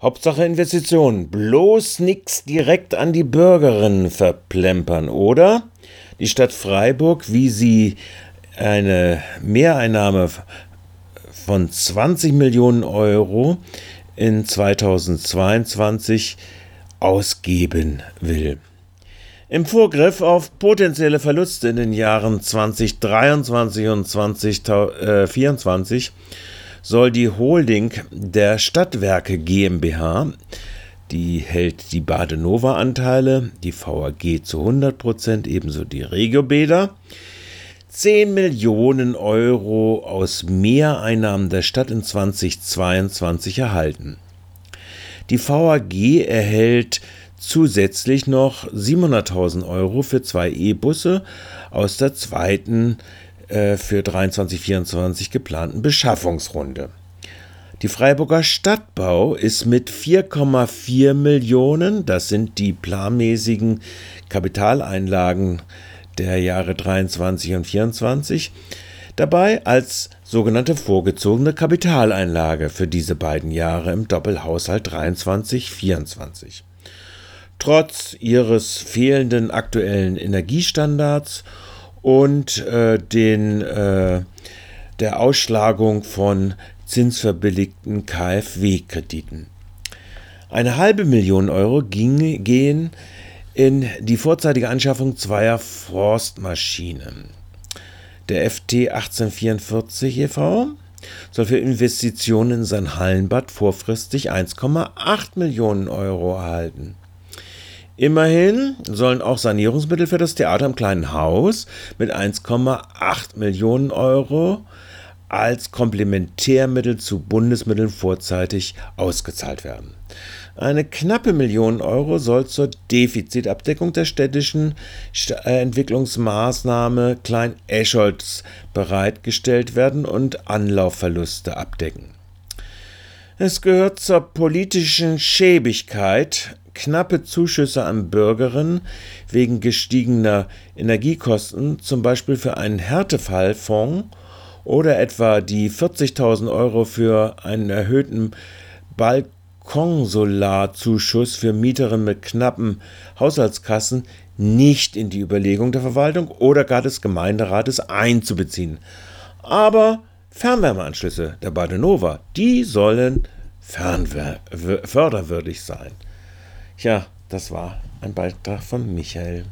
Hauptsache Investitionen. Bloß nichts direkt an die Bürgerinnen verplempern, oder? Die Stadt Freiburg, wie sie eine Mehreinnahme von 20 Millionen Euro in 2022 ausgeben will. Im Vorgriff auf potenzielle Verluste in den Jahren 2023 und 2024 soll die Holding der Stadtwerke GmbH, die hält die Badenova-Anteile, die VAG zu 100 Prozent, ebenso die Regiobäder, 10 Millionen Euro aus Mehreinnahmen der Stadt in 2022 erhalten. Die VAG erhält zusätzlich noch 700.000 Euro für zwei E-Busse aus der zweiten äh, für 23-24 geplanten Beschaffungsrunde. Die Freiburger Stadtbau ist mit 4,4 Millionen, das sind die planmäßigen Kapitaleinlagen der Jahre 23 und 24, dabei als sogenannte vorgezogene Kapitaleinlage für diese beiden Jahre im Doppelhaushalt 23-24. Trotz ihres fehlenden aktuellen Energiestandards und äh, den, äh, der Ausschlagung von zinsverbilligten KfW-Krediten. Eine halbe Million Euro ging, gehen in die vorzeitige Anschaffung zweier Forstmaschinen. Der FT 1844 e.V. soll für Investitionen in sein Hallenbad vorfristig 1,8 Millionen Euro erhalten. Immerhin sollen auch Sanierungsmittel für das Theater im kleinen Haus mit 1,8 Millionen Euro als Komplementärmittel zu Bundesmitteln vorzeitig ausgezahlt werden. Eine knappe Million Euro soll zur Defizitabdeckung der städtischen äh, Entwicklungsmaßnahme Klein Escholz bereitgestellt werden und Anlaufverluste abdecken. Es gehört zur politischen Schäbigkeit, knappe Zuschüsse an Bürgerinnen wegen gestiegener Energiekosten, zum Beispiel für einen Härtefallfonds oder etwa die 40.000 Euro für einen erhöhten Balkon Konsolarzuschuss für Mieterinnen mit knappen Haushaltskassen nicht in die Überlegung der Verwaltung oder gar des Gemeinderates einzubeziehen. Aber Fernwärmeanschlüsse der Badenova, die sollen förderwürdig sein. Ja, das war ein Beitrag von Michael.